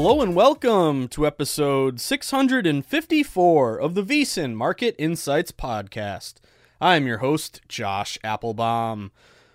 Hello and welcome to episode 654 of the VSiN Market Insights Podcast. I'm your host, Josh Appelbaum.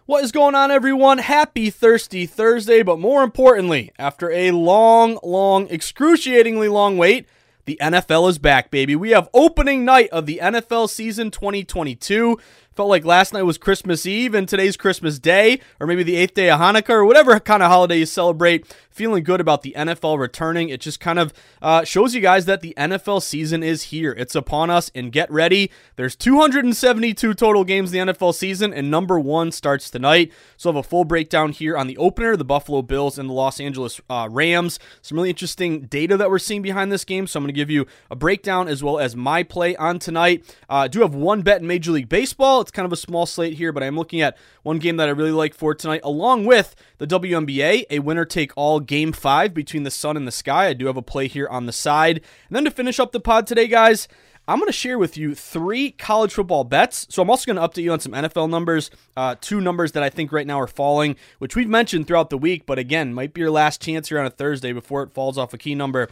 What is going on, everyone? Happy Thirsty Thursday, but more importantly, after a long, long, excruciatingly long wait, the NFL is back, baby. We have opening night of the NFL season 2022. Felt like last night was Christmas Eve and today's Christmas Day, or maybe the eighth day of Hanukkah, or whatever kind of holiday you celebrate. Feeling good about the NFL returning. It just kind of uh, shows you guys that the NFL season is here. It's upon us, and get ready. There's 272 total games in the NFL season, and number one starts tonight. So I have a full breakdown here on the opener, the Buffalo Bills and the Los Angeles uh, Rams. Some really interesting data that we're seeing behind this game. So I'm going to give you a breakdown as well as my play on tonight. Uh, I do have one bet in Major League Baseball. It's kind of a small slate here, but I'm looking at one game that I really like for tonight, along with the WNBA, a winner take all game five between the sun and the sky. I do have a play here on the side. And then to finish up the pod today, guys, I'm going to share with you three college football bets. So I'm also going to update you on some NFL numbers, uh, two numbers that I think right now are falling, which we've mentioned throughout the week, but again, might be your last chance here on a Thursday before it falls off a key number.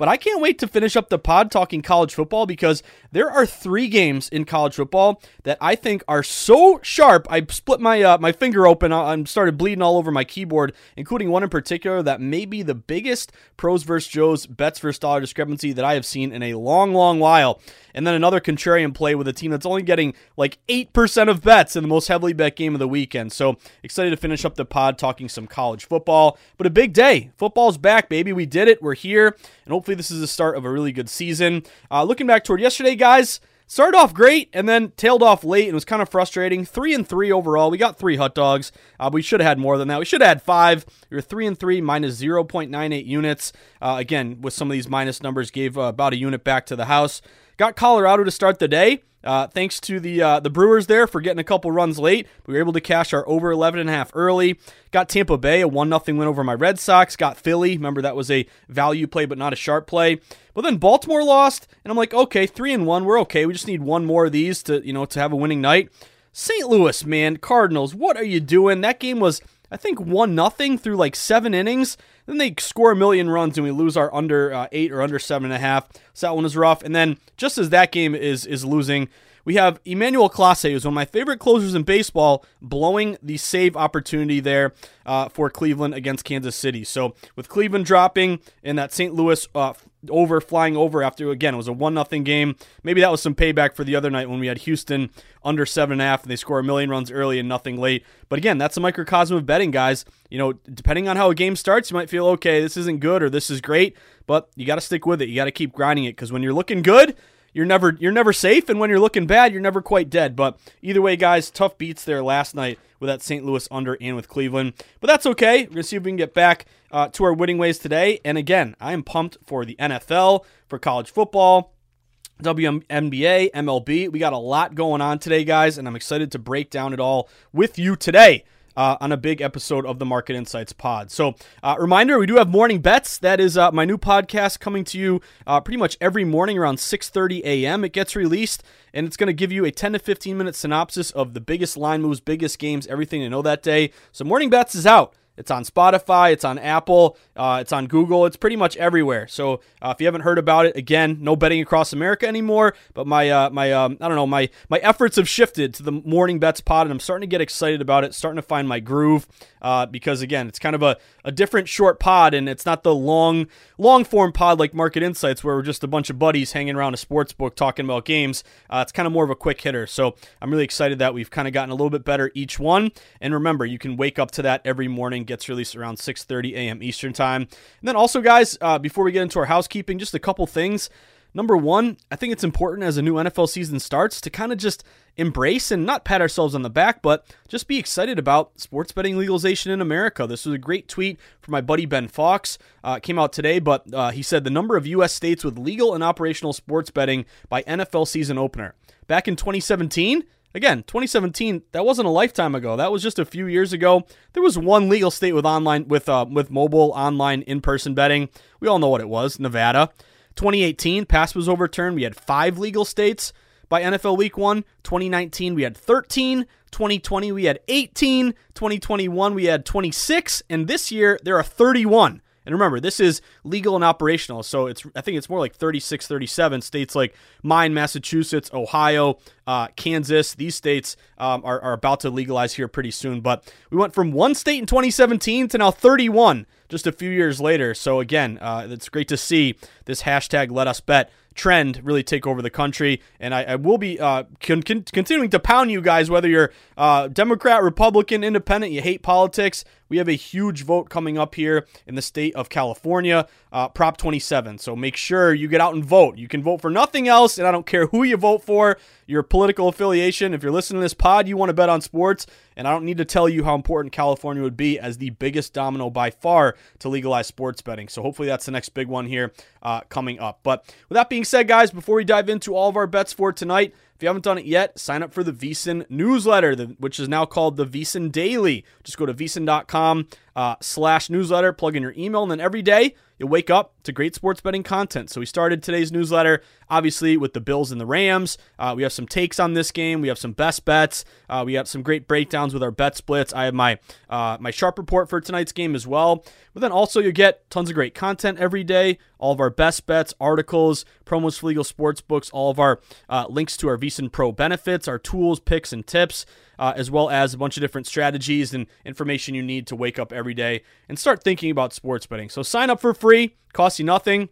But I can't wait to finish up the pod talking college football because there are three games in college football that I think are so sharp. I split my uh, my finger open. I started bleeding all over my keyboard, including one in particular that may be the biggest pros versus Joes bets versus dollar discrepancy that I have seen in a long, long while. And then another contrarian play with a team that's only getting like 8% of bets in the most heavily bet game of the weekend. So excited to finish up the pod talking some college football. But a big day. Football's back, baby. We did it. We're here. And hopefully this is the start of a really good season. Uh, looking back toward yesterday, guys, started off great and then tailed off late and was kind of frustrating. Three and three overall. We got three hot dogs. Uh, we should have had more than that. We should have had five. We were three and three minus 0.98 units. Uh, again, with some of these minus numbers, gave uh, about a unit back to the house. Got Colorado to start the day. Uh, thanks to the uh, the Brewers there for getting a couple runs late. We were able to cash our over 11.5 early. Got Tampa Bay, a 1 0 win over my Red Sox. Got Philly. Remember, that was a value play, but not a sharp play. But then Baltimore lost, and I'm like, okay, 3 and 1. We're okay. We just need one more of these to, you know, to have a winning night. St. Louis, man, Cardinals, what are you doing? That game was, I think, 1 nothing through like seven innings. Then they score a million runs and we lose our under uh, eight or under seven and a half. So that one is rough. And then just as that game is is losing, we have Emmanuel Clase, who's one of my favorite closers in baseball, blowing the save opportunity there uh, for Cleveland against Kansas City. So with Cleveland dropping and that St. Louis uh, over flying over after again it was a one nothing game. Maybe that was some payback for the other night when we had Houston under seven and a half and they score a million runs early and nothing late. But again, that's a microcosm of betting, guys. You know, depending on how a game starts, you might feel okay, this isn't good or this is great, but you got to stick with it. You got to keep grinding it because when you're looking good, you're never you're never safe, and when you're looking bad, you're never quite dead. But either way, guys, tough beats there last night with that St. Louis under and with Cleveland. But that's okay. We're gonna see if we can get back uh, to our winning ways today. And again, I am pumped for the NFL, for college football. WNBA, MLB. We got a lot going on today, guys, and I'm excited to break down it all with you today uh, on a big episode of the Market Insights Pod. So, uh, reminder: we do have morning bets. That is uh, my new podcast coming to you uh, pretty much every morning around 6:30 a.m. It gets released, and it's going to give you a 10 to 15 minute synopsis of the biggest line moves, biggest games, everything to know that day. So, morning bets is out. It's on Spotify, it's on Apple, uh, it's on Google, it's pretty much everywhere. So uh, if you haven't heard about it, again, no betting across America anymore. But my uh, my um, I don't know my my efforts have shifted to the morning bets pod, and I'm starting to get excited about it, starting to find my groove. Uh, because again, it's kind of a, a different short pod, and it's not the long long form pod like Market Insights, where we're just a bunch of buddies hanging around a sports book talking about games. Uh, it's kind of more of a quick hitter. So I'm really excited that we've kind of gotten a little bit better each one. And remember, you can wake up to that every morning. Gets released around 6:30 a.m. Eastern time. And then also, guys, uh, before we get into our housekeeping, just a couple things. Number one, I think it's important as a new NFL season starts to kind of just embrace and not pat ourselves on the back, but just be excited about sports betting legalization in America. This was a great tweet from my buddy Ben Fox. Uh, came out today, but uh, he said the number of U.S. states with legal and operational sports betting by NFL season opener. Back in 2017, Again, 2017, that wasn't a lifetime ago. That was just a few years ago. There was one legal state with online with uh, with mobile online in-person betting. We all know what it was, Nevada. 2018, pass was overturned. We had 5 legal states by NFL week 1. 2019, we had 13. 2020, we had 18. 2021, we had 26, and this year there are 31. And remember, this is legal and operational. So it's I think it's more like 36, 37 states like mine, Massachusetts, Ohio, uh, Kansas. These states um, are, are about to legalize here pretty soon. But we went from one state in 2017 to now 31 just a few years later. So again, uh, it's great to see this hashtag Let Us Bet trend really take over the country. And I, I will be uh, con- con- continuing to pound you guys, whether you're uh, Democrat, Republican, Independent, you hate politics. We have a huge vote coming up here in the state of California, uh, Prop 27. So make sure you get out and vote. You can vote for nothing else, and I don't care who you vote for, your political affiliation. If you're listening to this pod, you want to bet on sports, and I don't need to tell you how important California would be as the biggest domino by far to legalize sports betting. So hopefully that's the next big one here uh, coming up. But with that being said, guys, before we dive into all of our bets for tonight, if you haven't done it yet, sign up for the VSiN newsletter, which is now called the VSiN Daily. Just go to vsin.com uh, slash newsletter, plug in your email, and then every day you'll wake up to great sports betting content. So we started today's newsletter, obviously, with the Bills and the Rams. Uh, we have some takes on this game. We have some best bets. Uh, we have some great breakdowns with our bet splits. I have my uh, my sharp report for tonight's game as well. But then also you get tons of great content every day. All of our best bets, articles, promos for legal sports books, all of our uh, links to our VSiN Pro benefits, our tools, picks, and tips uh, as well as a bunch of different strategies and information you need to wake up every day and start thinking about sports betting. So sign up for free, costs you nothing.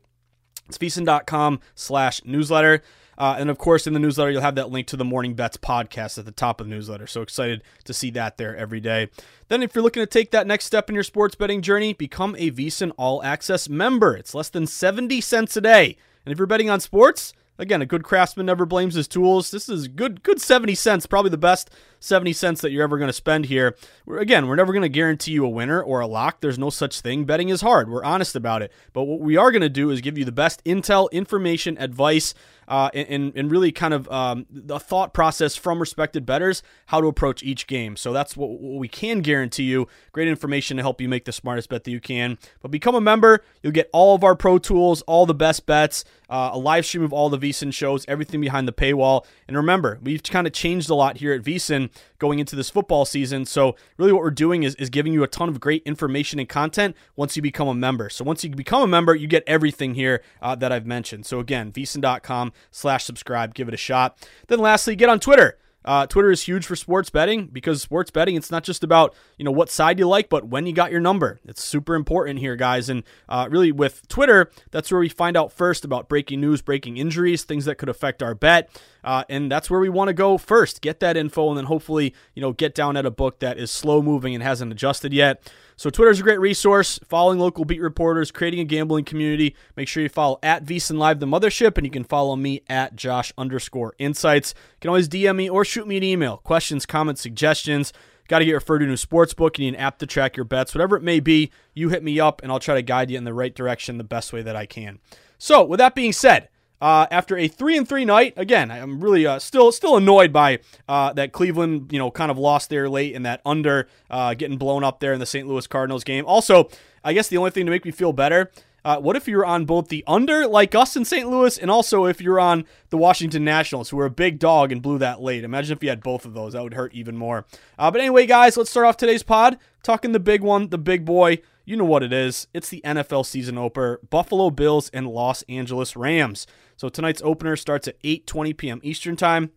It's vsin.com slash newsletter. Uh, and of course, in the newsletter, you'll have that link to the Morning Bets podcast at the top of the newsletter. So excited to see that there every day. Then, if you're looking to take that next step in your sports betting journey, become a VSiN All Access member. It's less than 70 cents a day. And if you're betting on sports, Again, a good craftsman never blames his tools. This is good, good 70 cents, probably the best 70 cents that you're ever going to spend here. Again, we're never going to guarantee you a winner or a lock. There's no such thing. Betting is hard. We're honest about it. But what we are going to do is give you the best intel, information, advice, uh, and, and really kind of um, the thought process from respected betters, how to approach each game. So that's what, what, we can guarantee you. Great information to help you make the smartest bet that you can. But become a member. You'll get all of our pro tools, all the best bets, uh, a live stream of all the VSiN shows, everything behind the paywall. And remember, we've kind of changed a lot here at VSiN going into this football season. So, really, what we're doing is, is giving you a ton of great information and content once you become a member. So, once you become a member, you get everything here uh, that I've mentioned. So, again, vsin.com slash subscribe, give it a shot. Then, lastly, get on Twitter. Uh, Twitter is huge for sports betting because sports betting it's not just about you know what side you like, but when you got your number. It's super important here, guys. And uh, really with Twitter, that's where we find out first about breaking news, breaking injuries, things that could affect our bet. Uh, and that's where we want to go first. Get that info, and then hopefully you know get down at a book that is slow moving and hasn't adjusted yet. So Twitter is a great resource. Following local beat reporters, creating a gambling community. Make sure you follow at VSiN Live the Mothership, and you can follow me at Josh underscore Insights. You can always DM me or shoot me an email. Questions, comments, suggestions. Got to get referred to a new sports book. You need an app to track your bets, whatever it may be. You hit me up, and I'll try to guide you in the right direction the best way that I can. So, with that being said, uh, after a three and three night. Again, I'm really uh, still still annoyed by uh, that Cleveland, you know, kind of lost there late and that under uh, getting blown up there in the St. Louis Cardinals game. Also, I guess the only thing to make me feel better. Uh, what if you're on both the under, like us in St. Louis, and also if you're on the Washington Nationals, who were a big dog and blew that late? Imagine if you had both of those. That would hurt even more. Uh, but anyway, guys, let's start off today's pod talking the big one, the big boy. You know what it is. It's the NFL season opener Buffalo Bills and Los Angeles Rams. So tonight's opener starts at 8:20 p.m. Eastern Time.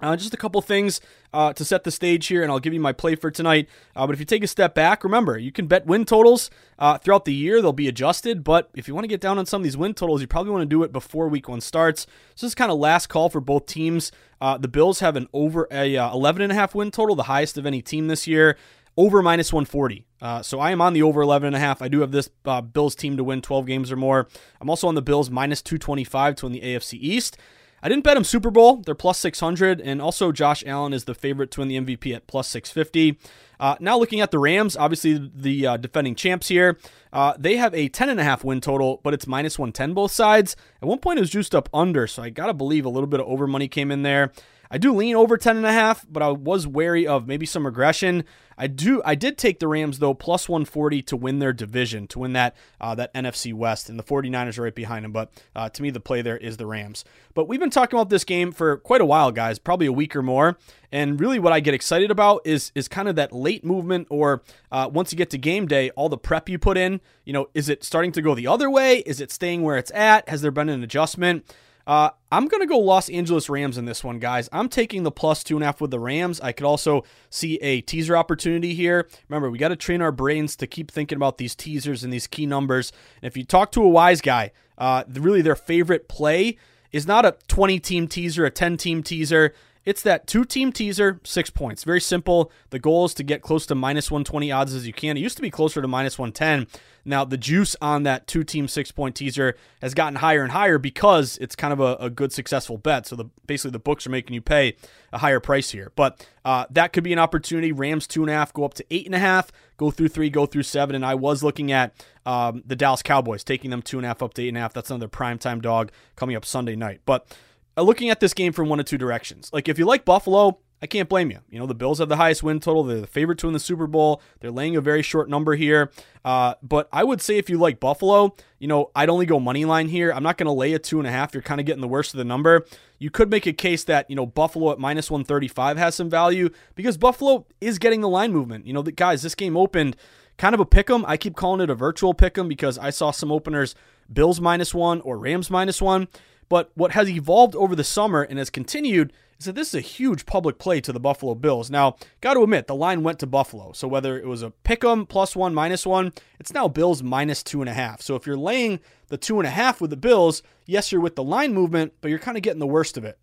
Uh, just a couple things uh, to set the stage here, and I'll give you my play for tonight. Uh, but if you take a step back, remember you can bet win totals uh, throughout the year; they'll be adjusted. But if you want to get down on some of these win totals, you probably want to do it before Week One starts. So this is kind of last call for both teams. Uh, the Bills have an over a uh, 11 and a half win total, the highest of any team this year over minus 140. Uh, so I am on the over 11 and a half. I do have this uh, Bills team to win 12 games or more. I'm also on the Bills minus 225 to win the AFC East. I didn't bet them Super Bowl. They're plus 600. And also, Josh Allen is the favorite to win the MVP at plus 650. Uh, now, looking at the Rams, obviously the uh, defending champs here, uh, they have a 10.5 win total, but it's minus 110 both sides. At one point, it was juiced up under, so I got to believe a little bit of over money came in there. I do lean over 10.5, but I was wary of maybe some regression. I do. I did take the Rams though plus 140 to win their division, to win that uh, that NFC West, and the 49ers are right behind them. But uh, to me, the play there is the Rams. But we've been talking about this game for quite a while, guys, probably a week or more. And really, what I get excited about is is kind of that late movement, or uh, once you get to game day, all the prep you put in. You know, is it starting to go the other way? Is it staying where it's at? Has there been an adjustment? Uh, I'm going to go Los Angeles Rams in this one, guys. I'm taking the plus two and a half with the Rams. I could also see a teaser opportunity here. Remember, we got to train our brains to keep thinking about these teasers and these key numbers. And if you talk to a wise guy, uh, really their favorite play is not a 20 team teaser, a 10 team teaser. It's that two team teaser, six points. Very simple. The goal is to get close to minus 120 odds as you can. It used to be closer to minus 110. Now, the juice on that two team six point teaser has gotten higher and higher because it's kind of a, a good, successful bet. So, the, basically, the books are making you pay a higher price here. But uh, that could be an opportunity. Rams two and a half, go up to eight and a half, go through three, go through seven. And I was looking at um, the Dallas Cowboys, taking them two and a half up to eight and a half. That's another primetime dog coming up Sunday night. But looking at this game from one of two directions. Like if you like Buffalo, I can't blame you. You know, the Bills have the highest win total. They're the favorite to win the Super Bowl. They're laying a very short number here. Uh, but I would say if you like Buffalo, you know, I'd only go money line here. I'm not going to lay a two and a half. You're kind of getting the worst of the number. You could make a case that, you know, Buffalo at minus 135 has some value because Buffalo is getting the line movement. You know, the, guys, this game opened kind of a pick 'em. I keep calling it a virtual pick 'em because I saw some openers Bills minus one or Rams minus one. But what has evolved over the summer and has continued is that this is a huge public play to the Buffalo Bills. Now, got to admit, the line went to Buffalo. So whether it was a pick 'em plus one, minus one, it's now Bills minus two and a half. So if you're laying the two and a half with the Bills, yes, you're with the line movement, but you're kind of getting the worst of it.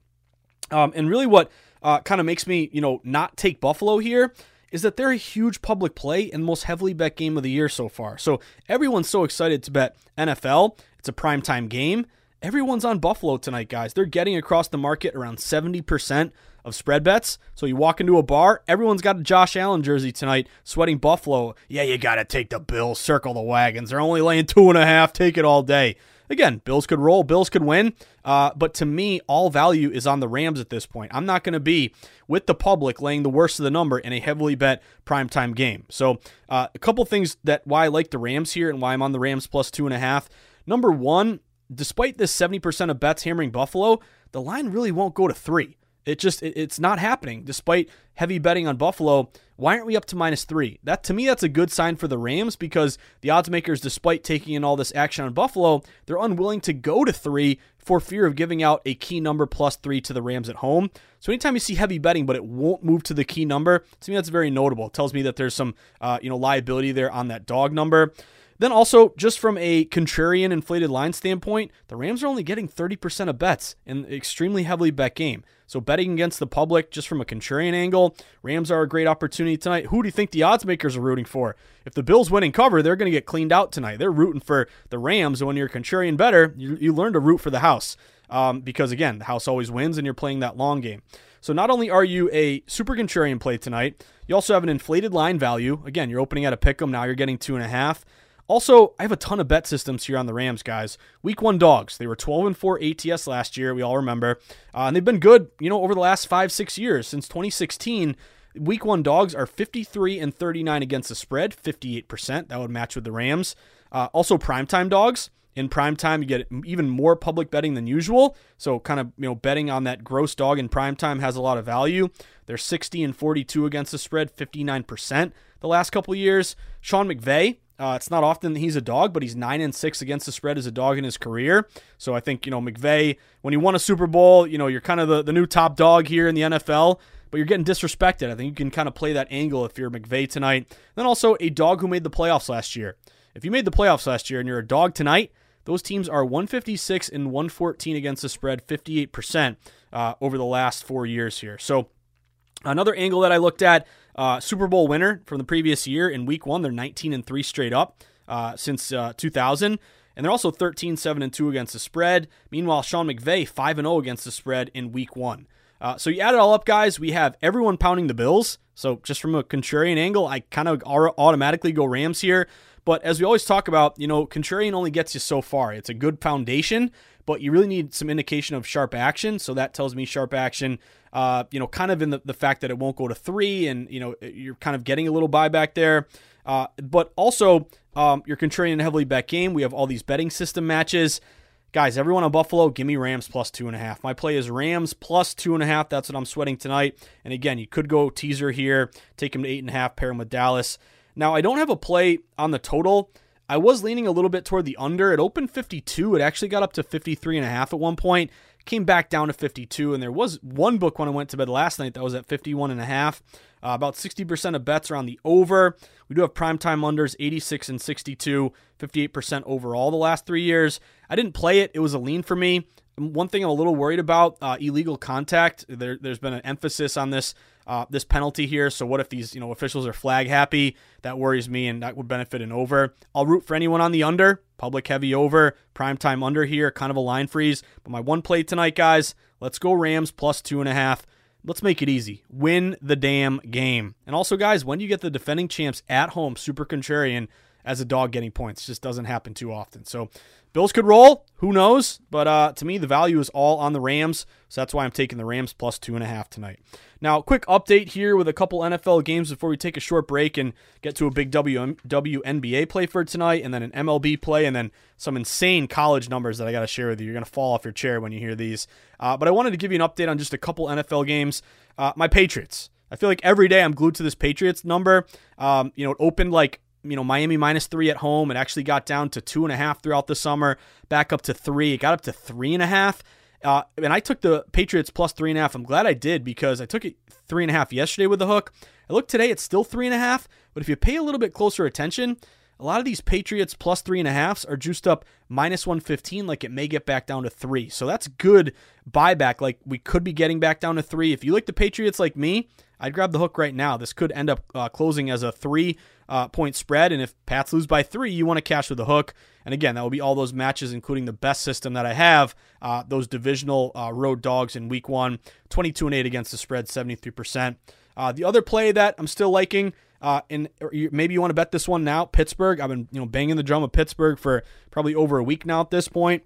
Um, and really, what uh, kind of makes me, you know, not take Buffalo here is that they're a huge public play and most heavily bet game of the year so far. So everyone's so excited to bet NFL. It's a primetime game. Everyone's on Buffalo tonight, guys. They're getting across the market around 70% of spread bets. So you walk into a bar, everyone's got a Josh Allen jersey tonight, sweating Buffalo. Yeah, you got to take the Bills, circle the wagons. They're only laying two and a half, take it all day. Again, Bills could roll, Bills could win. Uh, but to me, all value is on the Rams at this point. I'm not going to be with the public laying the worst of the number in a heavily bet primetime game. So, uh, a couple things that why I like the Rams here and why I'm on the Rams plus two and a half. Number one, despite this 70% of bets hammering Buffalo, the line really won't go to three. It just it, it's not happening despite heavy betting on Buffalo. Why aren't we up to minus three? That to me, that's a good sign for the Rams because the odds makers, despite taking in all this action on Buffalo, they're unwilling to go to three for fear of giving out a key number plus three to the Rams at home. So anytime you see heavy betting, but it won't move to the key number, to me that's very notable. It tells me that there's some uh, you know liability there on that dog number. Then also, just from a contrarian inflated line standpoint, the Rams are only getting 30% of bets in an extremely heavily bet game. So betting against the public, just from a contrarian angle, Rams are a great opportunity tonight. Who do you think the odds makers are rooting for? If the Bills win and cover, they're going to get cleaned out tonight. They're rooting for the Rams. When you're contrarian better, you, you learn to root for the house. Um, because again, the house always wins and you're playing that long game. So not only are you a super contrarian play tonight, you also have an inflated line value. Again, you're opening at a pick 'em now. You're getting two and a half. Also, I have a ton of bet systems here on the Rams, guys. Week one dogs. They were 12 and 4 ATS last year. We all remember. Uh, and they've been good, you know, over the last five, six years. Since 2016, week one dogs are 53 and 39 against the spread, 58%. That would match with the Rams. Uh, also, primetime dogs. In primetime, you get even more public betting than usual. So, kind of, you know, betting on that gross dog in primetime has a lot of value. They're 60 and 42 against the spread, 59% the last couple years. Sean McVay, uh, it's not often that he's a dog, but he's nine and six against the spread as a dog in his career. So I think you know McVay, when he won a Super Bowl, you know you're kind of the, the new top dog here in the NFL, but you're getting disrespected. I think you can kind of play that angle if you're McVay tonight. Then also a dog who made the playoffs last year. If you made the playoffs last year and you're a dog tonight, those teams are 156 and 114 against the spread, 58% uh, over the last four years here. So another angle that I looked at uh, Super Bowl winner from the previous year in Week One. They're 19 and three straight up uh, since uh, 2000, and they're also 13 7 and two against the spread. Meanwhile, Sean McVay 5 and 0 against the spread in Week One. Uh, so you add it all up, guys. We have everyone pounding the Bills. So just from a contrarian angle, I kind of automatically go Rams here. But as we always talk about, you know, contrarian only gets you so far. It's a good foundation, but you really need some indication of sharp action. So that tells me sharp action uh, you know, kind of in the, the fact that it won't go to three and, you know, you're kind of getting a little buyback there. Uh, but also, um, you're contrarian a heavily bet game. We have all these betting system matches. Guys, everyone on Buffalo, give me Rams plus two and a half. My play is Rams plus two and a half. That's what I'm sweating tonight. And again, you could go teaser here, take him to eight and a half, pair him with Dallas. Now, I don't have a play on the total. I was leaning a little bit toward the under. It opened 52. It actually got up to 53 and a half at one point came back down to 52 and there was one book when i went to bed last night that was at 51 and a half uh, about 60% of bets are on the over we do have primetime unders 86 and 62 58% overall the last three years i didn't play it it was a lean for me one thing i'm a little worried about uh, illegal contact there, there's been an emphasis on this uh, this penalty here. So what if these you know officials are flag happy? That worries me, and that would benefit an over. I'll root for anyone on the under. Public heavy over, prime time under here, kind of a line freeze. But my one play tonight, guys, let's go Rams plus two and a half. Let's make it easy. Win the damn game. And also, guys, when you get the defending champs at home, super contrarian as a dog getting points, just doesn't happen too often. So Bills could roll. Who knows? But uh, to me, the value is all on the Rams. So that's why I'm taking the Rams plus two and a half tonight. Now, quick update here with a couple NFL games before we take a short break and get to a big w- WNBA play for tonight, and then an MLB play, and then some insane college numbers that I got to share with you. You're going to fall off your chair when you hear these. Uh, but I wanted to give you an update on just a couple NFL games. Uh, my Patriots. I feel like every day I'm glued to this Patriots number. Um, you know, it opened like you know, Miami minus three at home. It actually got down to two and a half throughout the summer, back up to three. It got up to three and a half. Uh, and I took the Patriots plus three and a half. I'm glad I did because I took it three and a half yesterday with the hook. I look today, it's still three and a half. But if you pay a little bit closer attention, a lot of these Patriots plus three and a halfs are juiced up minus 115, like it may get back down to three. So that's good buyback. Like we could be getting back down to three. If you like the Patriots like me, I'd grab the hook right now. This could end up uh, closing as a three uh, point spread. And if Pats lose by three, you want to cash with the hook. And again, that will be all those matches, including the best system that I have. Uh, those divisional uh, road dogs in week one, 22 and 8 against the spread, 73%. Uh, the other play that I'm still liking, uh, and maybe you want to bet this one now, Pittsburgh. I've been you know banging the drum of Pittsburgh for probably over a week now at this point.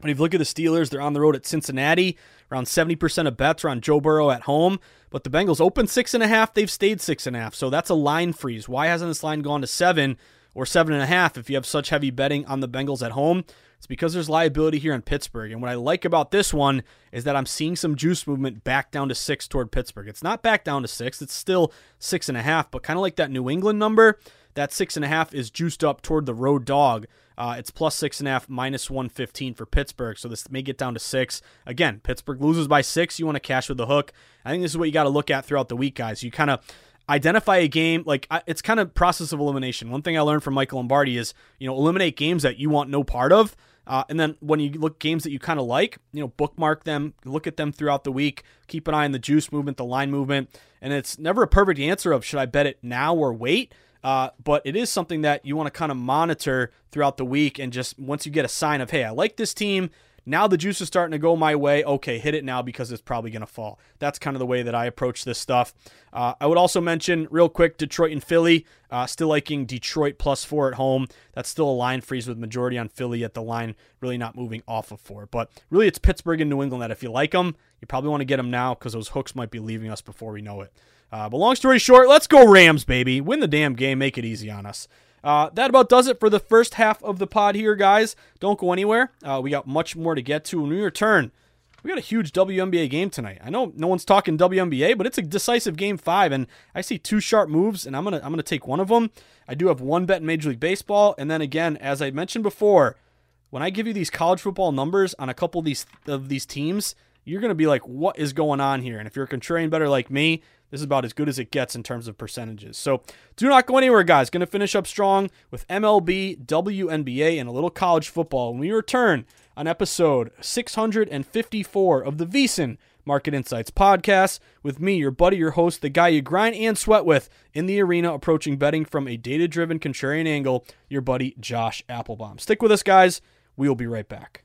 But if you look at the Steelers, they're on the road at Cincinnati. Around 70% of bets are on Joe Burrow at home. But the Bengals open six and a half. They've stayed six and a half. So that's a line freeze. Why hasn't this line gone to seven? or seven and a half if you have such heavy betting on the Bengals at home. It's because there's liability here in Pittsburgh. And what I like about this one is that I'm seeing some juice movement back down to six toward Pittsburgh. It's not back down to six, it's still six and a half, but kind of like that New England number, that six and a half is juiced up toward the road dog. Uh, it's plus six and a half, minus 115 for Pittsburgh. So this may get down to six. Again, Pittsburgh loses by six. You want to cash with the hook. I think this is what you got to look at throughout the week, guys. You kind of identify a game like it's kind of process of elimination. One thing I learned from Michael Lombardi is you know eliminate games that you want no part of. Uh, and then when you look games that you kind of like, you know, bookmark them, look at them throughout the week, keep an eye on the juice movement, the line movement, and it's never a perfect answer of should I bet it now or wait. Uh, but it is something that you want to kind of monitor throughout the week, and just once you get a sign of hey, I like this team, now the juice is starting to go my way. Okay, hit it now because it's probably going to fall. That's kind of the way that I approach this stuff. Uh, I would also mention, real quick, Detroit and Philly. Uh, still liking Detroit plus four at home. That's still a line freeze with majority on Philly at the line, really not moving off of four. But really, it's Pittsburgh and New England that if you like them, you probably want to get them now because those hooks might be leaving us before we know it. Uh, but long story short, let's go Rams, baby. Win the damn game. Make it easy on us. Uh, that about does it for the first half of the pod here, guys. Don't go anywhere. Uh, we got much more to get to when we return. We got a huge WNBA game tonight. I know no one's talking WNBA, but it's a decisive game five, and I see two sharp moves, and I'm gonna I'm gonna take one of them. I do have one bet in Major League Baseball, and then again, as I mentioned before, when I give you these college football numbers on a couple of these of these teams, you're gonna be like, what is going on here? And if you're a contrarian better like me, this is about as good as it gets in terms of percentages. So do not go anywhere, guys. Going to finish up strong with MLB, WNBA, and a little college football when we return on episode 654 of the VSiN Market Insights podcast with me, your buddy, your host, the guy you grind and sweat with in the arena, approaching betting from a data driven contrarian angle, your buddy Josh Appelbaum. Stick with us, guys. We will be right back.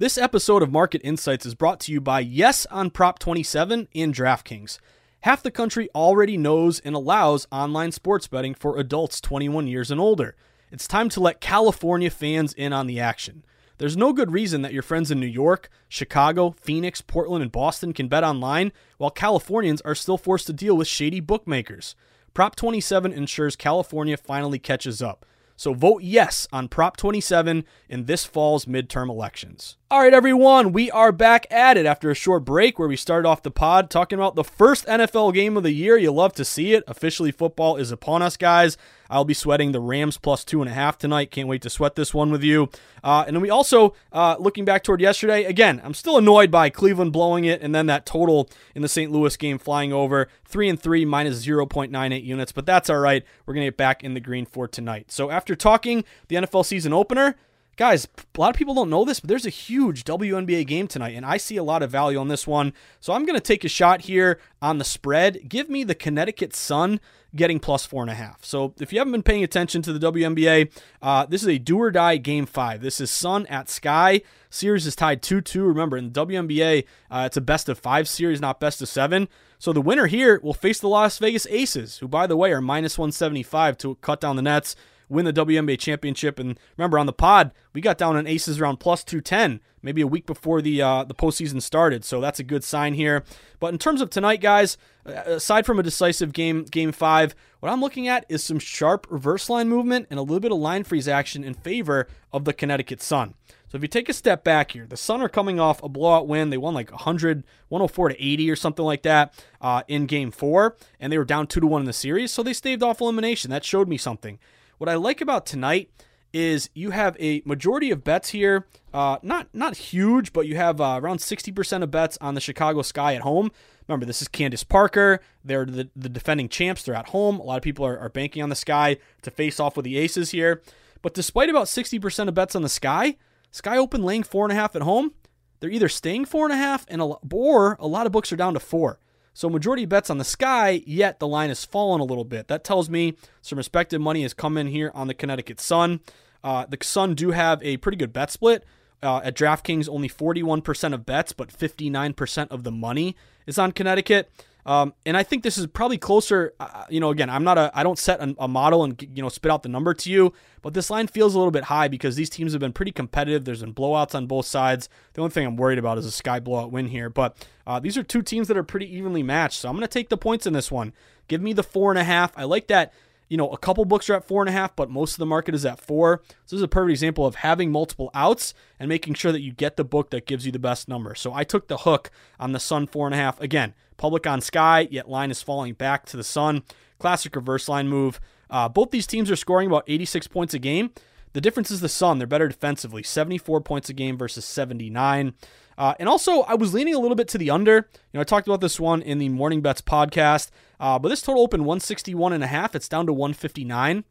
This episode of Market Insights is brought to you by Yes on Prop 27 in DraftKings. Half the country already knows and allows online sports betting for adults 21 years and older. It's time to let California fans in on the action. There's no good reason that your friends in New York, Chicago, Phoenix, Portland, and Boston can bet online while Californians are still forced to deal with shady bookmakers. Prop 27 ensures California finally catches up. So vote yes on Prop 27 in this fall's midterm elections. All right, everyone, we are back at it after a short break where we started off the pod talking about the first NFL game of the year. You love to see it. Officially, football is upon us, guys. I'll be sweating the Rams plus two and a half tonight. Can't wait to sweat this one with you. Uh, and then we also, uh, looking back toward yesterday, again, I'm still annoyed by Cleveland blowing it and then that total in the St. Louis game flying over three and three minus 0.98 units, but that's all right. We're going to get back in the green for tonight. So after talking the NFL season opener, Guys, a lot of people don't know this, but there's a huge WNBA game tonight, and I see a lot of value on this one. So I'm going to take a shot here on the spread. Give me the Connecticut Sun getting plus four and a half. So if you haven't been paying attention to the WNBA, uh, this is a do or die game five. This is Sun at Sky. Series is tied 2 2. Remember, in the WNBA, uh, it's a best of five series, not best of seven. So the winner here will face the Las Vegas Aces, who, by the way, are minus 175 to cut down the nets win the WNBA championship. And remember, on the pod, we got down on Aces around plus 210, maybe a week before the uh, the postseason started. So that's a good sign here. But in terms of tonight, guys, aside from a decisive game, game five, what I'm looking at is some sharp reverse line movement and a little bit of line freeze action in favor of the Connecticut Sun. So if you take a step back here, the Sun are coming off a blowout win. They won like 100, 104 to 80 or something like that uh, in game four, and they were down two to one in the series. So they staved off elimination. That showed me something. What I like about tonight is you have a majority of bets here, uh, not not huge, but you have uh, around 60% of bets on the Chicago Sky at home. Remember, this is Candace Parker. They're the, the defending champs. They're at home. A lot of people are, are banking on the Sky to face off with the Aces here. But despite about 60% of bets on the Sky, Sky open laying four and a half at home. They're either staying four and a half, and a, or a lot of books are down to four. So majority bets on the sky, yet the line has fallen a little bit. That tells me some respected money has come in here on the Connecticut Sun. Uh, the Sun do have a pretty good bet split. Uh, at DraftKings, only 41% of bets, but 59% of the money is on Connecticut. Um, and I think this is probably closer. Uh, you know, again, I'm not a, I don't set a, a, model and you know spit out the number to you, but this line feels a little bit high because these teams have been pretty competitive. There's been blowouts on both sides. The only thing I'm worried about is a sky blowout win here, but uh, these are two teams that are pretty evenly matched. So I'm going to take the points in this one. Give me the four and a half. I like that you know, a couple books are at four and a half, but most of the market is at four. So this is a perfect example of having multiple outs and making sure that you get the book that gives you the best number. So I took the hook on the Sun four and a half. Again, public on Sky, yet line is falling back to the Sun. Classic reverse line move. Uh, both these teams are scoring about 86 points a game. The difference is the Sun. They're better defensively, 74 points a game versus 79. Uh, and also, I was leaning a little bit to the under. You know, I talked about this one in the Morning Bets podcast, uh, but this total opened 161 and a half. It's down to 159.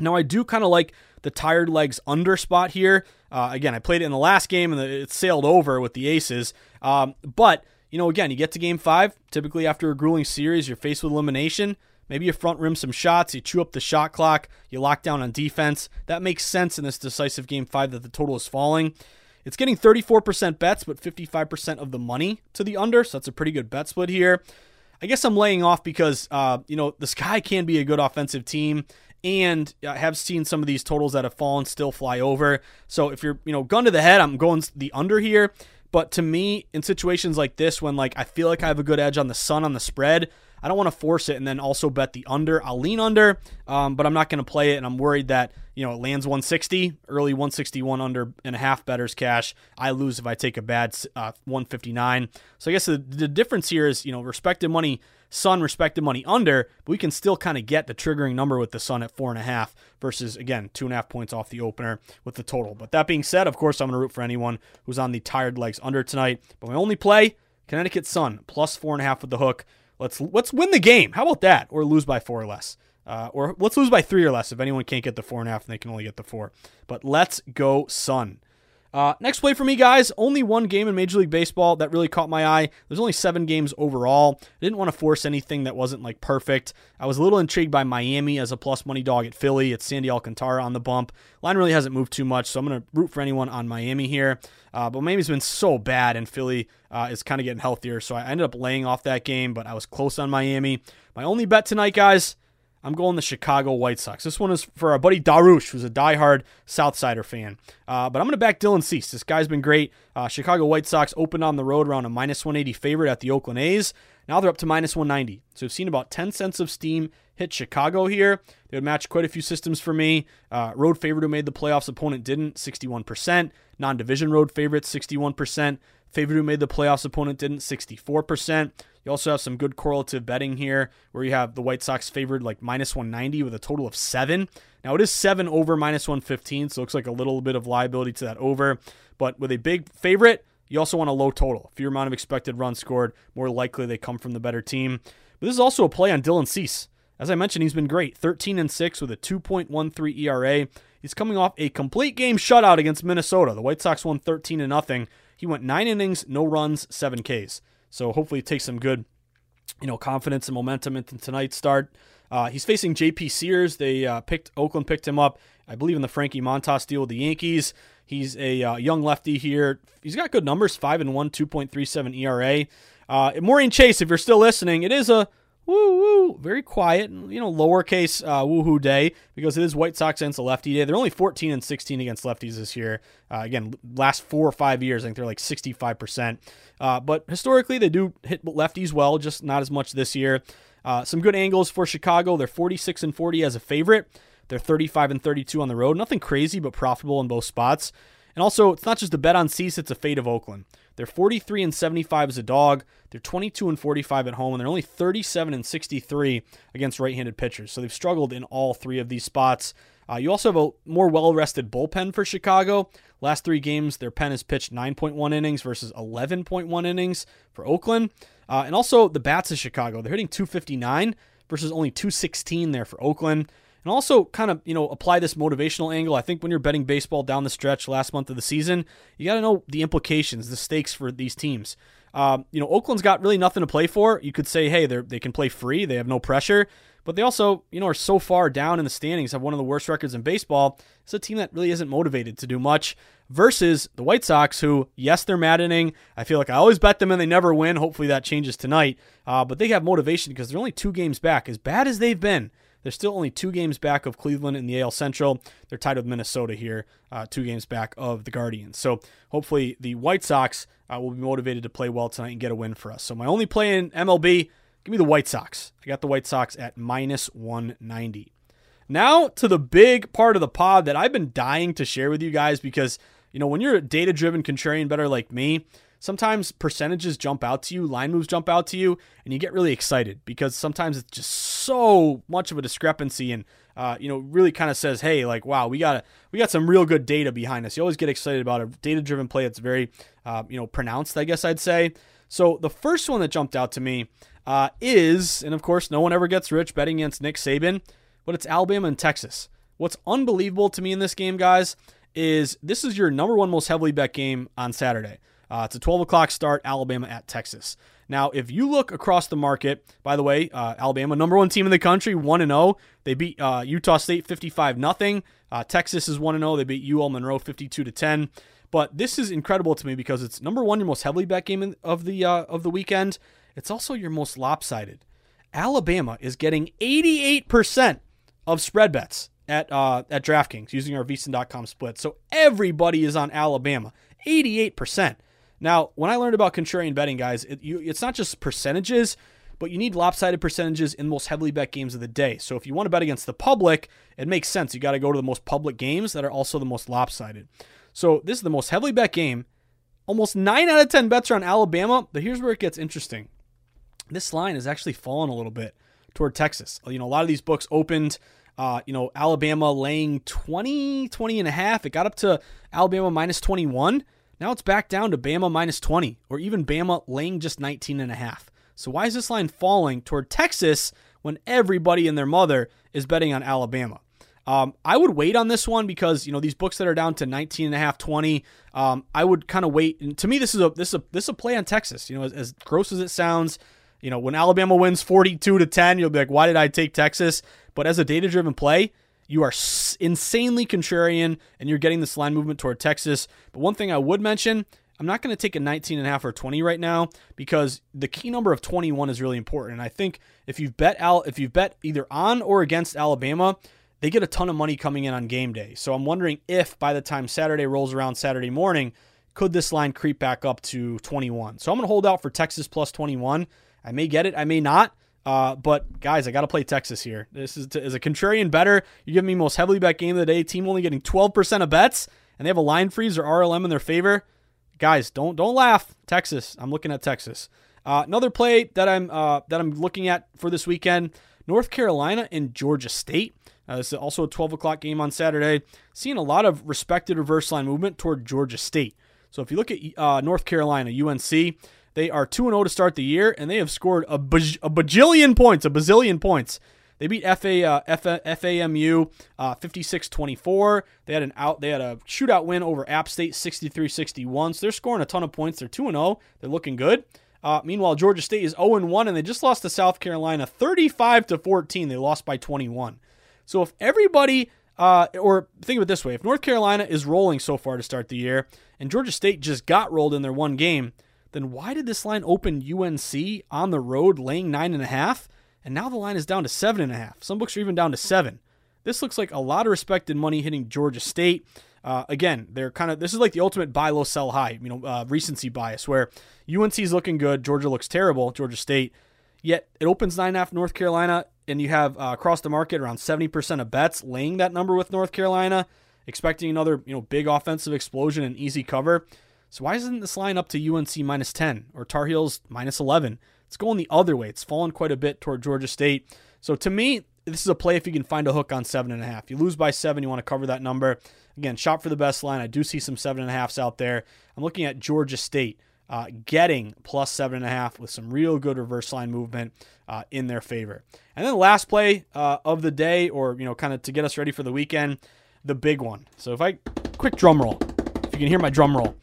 Now, I do kind of like the tired legs under spot here. Uh, again, I played it in the last game and it sailed over with the aces. Um, but, you know, again, you get to game five. Typically, after a grueling series, you're faced with elimination. Maybe you front rim some shots, you chew up the shot clock, you lock down on defense. That makes sense in this decisive game five that the total is falling. It's getting 34% bets, but 55% of the money to the under, so that's a pretty good bet split here. I guess I'm laying off because, uh, you know, the Sky can be a good offensive team, and I have seen some of these totals that have fallen still fly over. So if you're, you know, gun to the head, I'm going the under here. But to me, in situations like this, when like I feel like I have a good edge on the sun on the spread, I don't want to force it and then also bet the under. I'll lean under, um, but I'm not going to play it, and I'm worried that you know it lands 160, early 161 under and a half betters cash. I lose if I take a bad uh, 159. So I guess the, the difference here is you know respected money Sun respected money under, but we can still kind of get the triggering number with the Sun at four and a half versus again two and a half points off the opener with the total. But that being said, of course, I'm going to root for anyone who's on the tired legs under tonight. But my only play Connecticut Sun plus four and a half with the hook. Let's let's win the game. How about that? Or lose by four or less. Uh, or let's lose by three or less if anyone can't get the four and a half and they can only get the four. But let's go Sun. Uh, next play for me, guys. Only one game in Major League Baseball that really caught my eye. There's only seven games overall. I didn't want to force anything that wasn't like perfect. I was a little intrigued by Miami as a plus money dog at Philly. It's Sandy Alcantara on the bump. Line really hasn't moved too much, so I'm going to root for anyone on Miami here. Uh, but Miami's been so bad, and Philly uh, is kind of getting healthier. So I ended up laying off that game, but I was close on Miami. My only bet tonight, guys I'm going the Chicago White Sox. This one is for our buddy Darush, who's a diehard Southsider fan. Uh, but I'm going to back Dylan Cease. This guy's been great. Uh, Chicago White Sox opened on the road around a minus 180 favorite at the Oakland A's. Now they're up to minus 190. So we've seen about 10 cents of steam hit Chicago here. They would match quite a few systems for me. Uh, road favorite who made the playoffs, opponent didn't, 61%. Non division road favorite, 61%. Favorite who made the playoffs, opponent didn't, 64%. You also have some good correlative betting here where you have the White Sox favored like minus 190 with a total of seven. Now it is seven over minus 115, so it looks like a little bit of liability to that over. But with a big favorite, you also want a low total. Fewer amount of expected runs scored, more likely they come from the better team. But this is also a play on Dylan Cease. As I mentioned, he's been great. 13 and 6 with a 2.13 ERA. He's coming off a complete game shutout against Minnesota. The White Sox won 13 to nothing. He went 9 innings, no runs, 7 Ks. So hopefully it takes some good, you know, confidence and momentum into tonight's start. Uh, he's facing J.P. Sears. They uh, picked Oakland picked him up, I believe, in the Frankie Montas deal with the Yankees. He's a uh, young lefty here. He's got good numbers: five and one, two point three seven ERA. Uh, Maureen Chase, if you're still listening, it is a woo woo, very quiet, you know, lowercase uh, woohoo day because it is White Sox against a lefty day. They're only 14 and 16 against lefties this year. Uh, again, last four or five years, I think they're like 65%. Uh, but historically, they do hit lefties well, just not as much this year. Uh, some good angles for Chicago. They're 46 and 40 as a favorite. They're 35 and 32 on the road. Nothing crazy, but profitable in both spots. And also, it's not just a bet on Cease, it's a fade of Oakland. They're 43 and 75 as a dog. They're 22 and 45 at home, and they're only 37 and 63 against right-handed pitchers. So they've struggled in all three of these spots. Uh, you also have a more well-rested bullpen for Chicago. Last three games, their pen has pitched 9.1 innings versus 11.1 innings for Oakland. Uh, and also the bats of Chicago, they're hitting 259 versus only 216 there for Oakland. And also kind of, you know, apply this motivational angle. I think when you're betting baseball down the stretch last month of the season, you got to know the implications, the stakes for these teams. Um, you know, Oakland's got really nothing to play for. You could say, hey, they can play free. They have no pressure. But they also, you know, are so far down in the standings, have one of the worst records in baseball. It's a team that really isn't motivated to do much versus the White Sox, who, yes, they're maddening. I feel like I always bet them and they never win. Hopefully that changes tonight. Uh, but they have motivation because they're only two games back. As bad as they've been, they're still only two games back of Cleveland in the AL Central. They're tied with Minnesota here, uh, two games back of the Guardians. So hopefully the White Sox uh, will be motivated to play well tonight and get a win for us. So my only play in MLB, give me the White Sox. I got the White Sox at minus 190. Now to the big part of the pod that I've been dying to share with you guys because, you know, when you're a data driven contrarian bettor like me, sometimes percentages jump out to you, line moves jump out to you, and you get really excited because sometimes it's just so much of a discrepancy and uh, you know really kind of says, hey, like wow, we got a, we got some real good data behind us. You always get excited about a data driven play that's very uh, you know pronounced, I guess I'd say. So the first one that jumped out to me uh, is, and of course, no one ever gets rich betting against Nick Saban, but it's Alabama and Texas. What's unbelievable to me in this game, guys, is this is your number one most heavily bet game on Saturday. Uh, it's a 12 o'clock start, Alabama at Texas. Now, if you look across the market, by the way, uh, Alabama, number one team in the country, 1 0. They beat uh, Utah State 55 0. Uh, Texas is 1 0. They beat UL Monroe 52 10. But this is incredible to me because it's number one, your most heavily bet game of the uh, of the weekend. It's also your most lopsided. Alabama is getting 88% of spread bets at uh, at DraftKings using our VSiN.com split. So everybody is on Alabama, 88%. Now, when I learned about contrarian betting, guys, it, you, it's not just percentages, but you need lopsided percentages in the most heavily bet games of the day. So if you want to bet against the public, it makes sense. You got to go to the most public games that are also the most lopsided. So this is the most heavily bet game. Almost 9 out of 10 bets are on Alabama, but here's where it gets interesting. This line has actually fallen a little bit toward Texas. You know, a lot of these books opened uh, you know, Alabama laying 20, 20 and a half. It got up to Alabama minus 21. Now it's back down to Bama minus 20 or even Bama laying just 19 and a half. So why is this line falling toward Texas when everybody and their mother is betting on Alabama? Um, I would wait on this one because you know these books that are down to 19 and a half, 20. Um, I would kind of wait. And to me, this is a this is a this is a play on Texas. You know, as, as gross as it sounds, you know, when Alabama wins 42 to 10, you'll be like, why did I take Texas? But as a data driven play, you are insanely contrarian and you're getting this line movement toward Texas. But one thing I would mention, I'm not going to take a 19 and a half or 20 right now because the key number of 21 is really important. And I think if you've bet Al, if you've bet either on or against Alabama, they get a ton of money coming in on game day. So I'm wondering if by the time Saturday rolls around Saturday morning, could this line creep back up to 21? So I'm going to hold out for Texas plus 21. I may get it, I may not. Uh, but guys, I got to play Texas here. This is to, as a contrarian bettor. You give me most heavily bet game of the day. Team only getting 12% of bets, and they have a line freeze or RLM in their favor. Guys, don't don't laugh. Texas. I'm looking at Texas. Uh, another play that I'm uh, that I'm looking at for this weekend: North Carolina and Georgia State. Uh, this is also a 12 o'clock game on Saturday. Seeing a lot of respected reverse line movement toward Georgia State. So if you look at uh, North Carolina, UNC, they are 2 0 to start the year, and they have scored a, baj- a bajillion points, a bazillion points. They beat FA, uh, F- FAMU uh, 56-24. They had an out. They had a shootout win over App State 63-61. So they're scoring a ton of points. They're 2-0. They're looking good. Uh, meanwhile, Georgia State is 0-1, and they just lost to South Carolina 35 to 14. They lost by 21. So if everybody, uh, or think of it this way, if North Carolina is rolling so far to start the year, and Georgia State just got rolled in their one game, then why did this line open UNC on the road laying nine and a half? And now the line is down to seven and a half. Some books are even down to seven. This looks like a lot of respected money hitting Georgia State. Uh, again, they're kind of this is like the ultimate buy low, sell high. You know, uh, recency bias where UNC is looking good, Georgia looks terrible, Georgia State. Yet it opens nine and a half North Carolina, and you have uh, across the market around seventy percent of bets laying that number with North Carolina, expecting another you know big offensive explosion and easy cover. So why isn't this line up to UNC minus 10 or Tar Heels minus 11? It's going the other way. It's fallen quite a bit toward Georgia State. So to me, this is a play if you can find a hook on seven and a half. You lose by seven, you want to cover that number. Again, shop for the best line. I do see some seven and a halfs out there. I'm looking at Georgia State uh, getting plus seven and a half with some real good reverse line movement uh, in their favor. And then the last play uh, of the day, or you know, kind of to get us ready for the weekend, the big one. So if I quick drum roll, if you can hear my drum roll.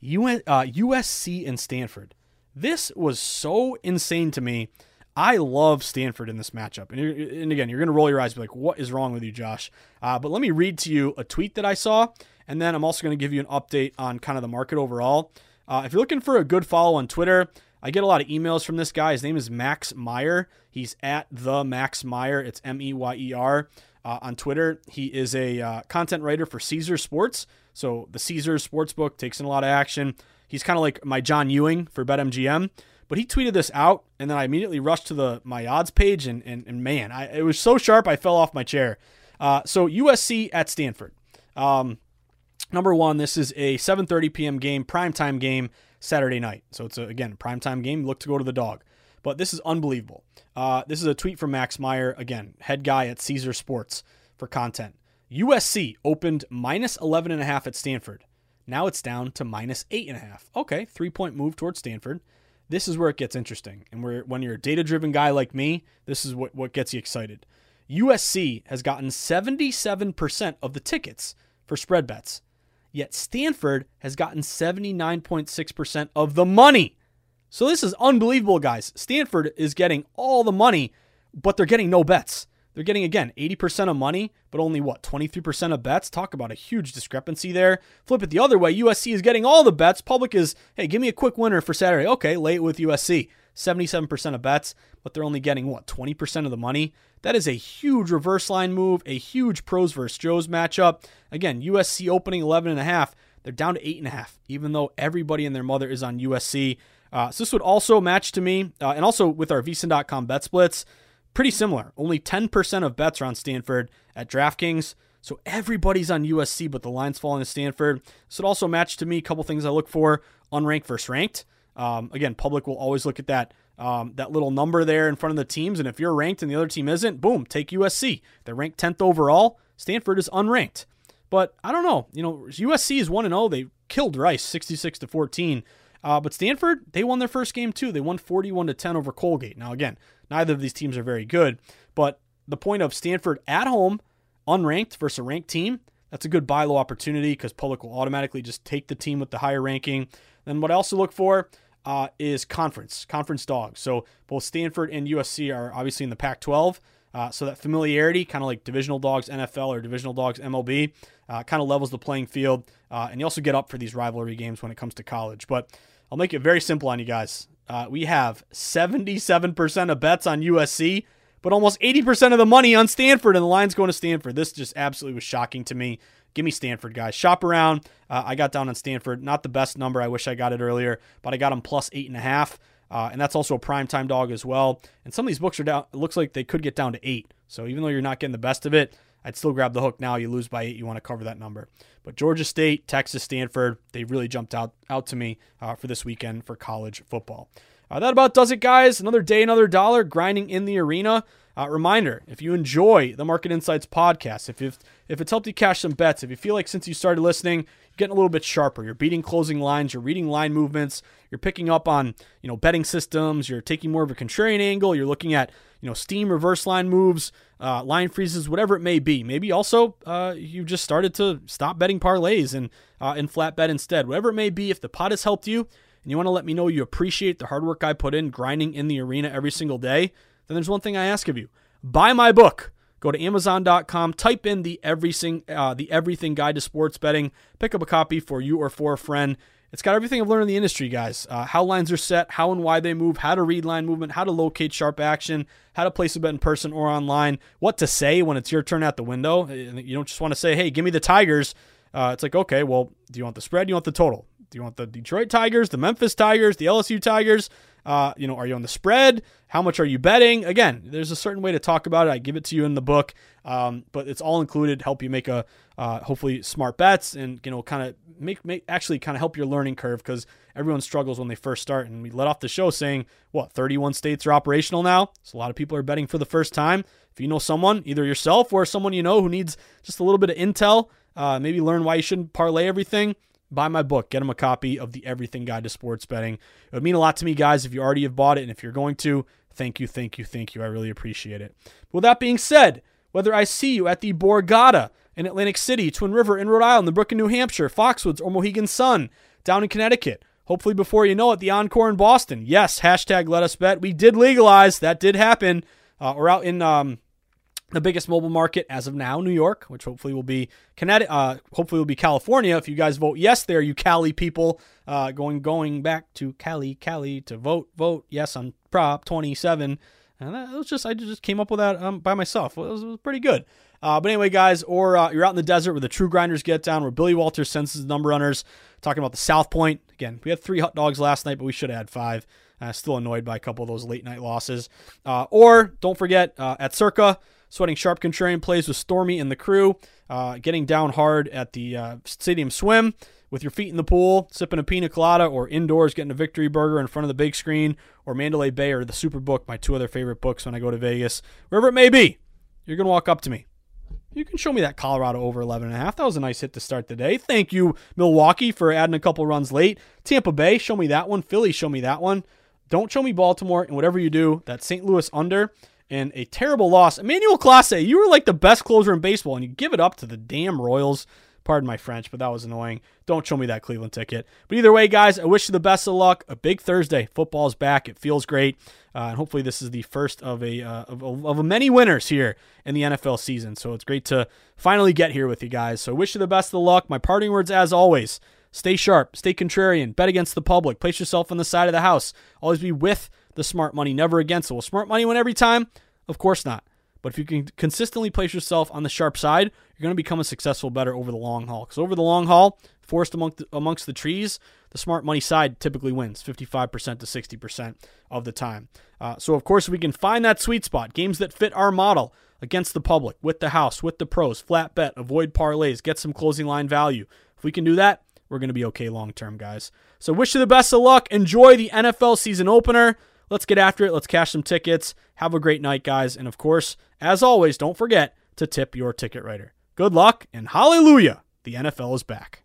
UN, uh, USC and Stanford. This was so insane to me. I love Stanford in this matchup. And, and again, you're going to roll your eyes be like, what is wrong with you, Josh? Uh, but let me read to you a tweet that I saw. And then I'm also going to give you an update on kind of the market overall. Uh, if you're looking for a good follow on Twitter, I get a lot of emails from this guy. His name is Max Meyer. He's at the Max Meyer. It's M E Y E R uh, on Twitter. He is a uh, content writer for Caesar Sports. So the Caesars Sportsbook takes in a lot of action. He's kind of like my John Ewing for BetMGM. But he tweeted this out, and then I immediately rushed to the my odds page, and and, and man, I, it was so sharp I fell off my chair. Uh, so USC at Stanford. Um, number one, this is a 7:30 p.m. game, primetime game, Saturday night. So it's a, again primetime game. Look to go to the dog, but this is unbelievable. Uh, this is a tweet from Max Meyer, again head guy at Caesar Sports for content. USC opened minus 11.5 at Stanford. Now it's down to minus 8.5. Okay, three point move towards Stanford. This is where it gets interesting. And where, when you're a data driven guy like me, this is what, what gets you excited. USC has gotten 77% of the tickets for spread bets, yet Stanford has gotten 79.6% of the money. So this is unbelievable, guys. Stanford is getting all the money, but they're getting no bets. They're getting, again, 80% of money, but only what, 23% of bets? Talk about a huge discrepancy there. Flip it the other way. USC is getting all the bets. Public is, hey, give me a quick winner for Saturday. Okay, it with USC. 77% of bets, but they're only getting what, 20% of the money? That is a huge reverse line move, a huge pros versus Joes matchup. Again, USC opening 11.5. They're down to 8.5, even though everybody and their mother is on USC. Uh, so this would also match to me, uh, and also with our VSiN.com bet splits, pretty similar. Only 10% of bets are on Stanford at DraftKings. So everybody's on USC, but the line's falling to Stanford. So it also matched to me a couple things I look for: unranked versus ranked. Um, again, public will always look at that um, that little number there in front of the teams, and if you're ranked and the other team isn't, boom, take USC. They're ranked 10th overall. Stanford is unranked, but I don't know. You know, USC is one and zero. Oh. They killed Rice 66 to 14. Uh, but Stanford, they won their first game too. They won 41 to 10 over Colgate. Now, again, neither of these teams are very good, but the point of Stanford at home unranked versus a ranked team, that's a good buy low opportunity because public will automatically just take the team with the higher ranking. Then what I also look for uh, is conference, conference dogs. So both Stanford and USC are obviously in the Pac 12. Uh, so that familiarity, kind of like divisional dogs NFL or divisional dogs MLB, uh, kind of levels the playing field. Uh, and you also get up for these rivalry games when it comes to college. But I'll make it very simple on you guys. Uh, we have 77% of bets on USC but almost 80% of the money on Stanford, and the line's going to Stanford. This just absolutely was shocking to me. Give me Stanford, guys. Shop around. Uh, I got down on Stanford. Not the best number. I wish I got it earlier, but I got them plus eight and a half. Uh, and that's also a prime time dog as well. And some of these books are down. It looks like they could get down to eight. So even though you're not getting the best of it, I'd still grab the hook now. You lose by eight, you want to cover that number. But Georgia State, Texas, Stanford, they really jumped out out to me uh, for this weekend for college football. Uh, that about does it, guys. Another day, another dollar, grinding in the arena. Uh, reminder: If you enjoy the Market Insights podcast, if if if it's helped you cash some bets, if you feel like since you started listening, getting a little bit sharper, you're beating closing lines, you're reading line movements, you're picking up on you know betting systems, you're taking more of a contrarian angle, you're looking at you know steam reverse line moves, uh, line freezes, whatever it may be. Maybe also uh, you just started to stop betting parlays and uh, and flat bet instead. Whatever it may be, if the pot has helped you and you want to let me know you appreciate the hard work I put in grinding in the arena every single day, then there's one thing I ask of you. Buy my book. Go to Amazon.com, type in the everything, uh, the everything guide to sports betting. Pick up a copy for you or for a friend. It's got everything I've learned in the industry, guys. Uh, how lines are set, how and why they move, how to read line movement, how to locate sharp action, how to place a bet in person or online, what to say when it's your turn at the window. You don't just want to say, hey, give me the Tigers. Uh, it's like, okay, well, do you want the spread? Do you want the total? Do you want the Detroit Tigers, the Memphis Tigers, the LSU Tigers? Uh, you know, are you on the spread? How much are you betting? Again, there's a certain way to talk about it. I give it to you in the book, um, but it's all included. Help you make a uh, hopefully smart bets, and you know, kind of make make actually kind of help your learning curve because everyone struggles when they first start. And we let off the show saying what 31 states are operational now, so a lot of people are betting for the first time. If you know someone, either yourself or someone you know who needs just a little bit of intel, uh, maybe learn why you shouldn't parlay everything buy my book, get them a copy of the Everything Guide to Sports Betting. It would mean a lot to me, guys, if you already have bought it. And if you're going to, thank you, thank you, thank you. I really appreciate it. With that being said, whether I see you at the Borgata in Atlantic City, Twin River in Rhode Island, the Brook in New Hampshire, Foxwoods, or Mohegan Sun down in Connecticut, hopefully before you know it, the Encore in Boston. Yes, hashtag let us bet. We did legalize. That did happen. Uh, or out in um, the biggest mobile market as of now, New York, which hopefully will be Connecticut, uh, hopefully will be California. If you guys vote yes, there, you Cali people, uh, going going back to Cali, Cali to vote, vote yes on Prop 27, and that was just I just came up with that um, by myself. It was, it was pretty good. Uh, but anyway, guys, or uh, you're out in the desert where the true grinders get down, where Billy Walters senses number runners. Talking about the South Point again, we had three hot dogs last night, but we should have had five. Uh, still annoyed by a couple of those late night losses. Uh, or don't forget uh, at Circa sweating sharp contrarian plays with Stormy and the crew, uh, getting down hard at the uh, stadium swim with your feet in the pool, sipping a pina colada, or indoors getting a victory burger in front of the big screen, or Mandalay Bay or the Superbook, my two other favorite books when I go to Vegas, wherever it may be, you're going to walk up to me. You can show me that Colorado over 11.5. That was a nice hit to start the day. Thank you, Milwaukee, for adding a couple runs late. Tampa Bay, show me that one. Philly, show me that one. Don't show me Baltimore, and whatever you do, that St. Louis under and a terrible loss. Emmanuel Clase, you were like the best closer in baseball, and you give it up to the damn Royals. Pardon my French, but that was annoying. Don't show me that Cleveland ticket. But either way, guys, I wish you the best of luck. A big Thursday. Football's back. It feels great. Uh, and hopefully, this is the first of a, uh, of, of many winners here in the NFL season. So it's great to finally get here with you guys. So I wish you the best of luck. My parting words, as always, stay sharp, stay contrarian, bet against the public, place yourself on the side of the house. Always be with the smart money never again. So will smart money win every time? Of course not. But if you can consistently place yourself on the sharp side, you're going to become a successful bettor over the long haul. Because over the long haul, forced among the, amongst the trees, the smart money side typically wins 55% to 60% of the time. Uh, so, of course, we can find that sweet spot, games that fit our model against the public, with the house, with the pros, flat bet, avoid parlays, get some closing line value. If we can do that, we're going to be okay long term, guys. So, wish you the best of luck. Enjoy the NFL season opener. Let's get after it. Let's cash some tickets. Have a great night, guys. And of course, as always, don't forget to tip your ticket writer. Good luck and hallelujah. The NFL is back.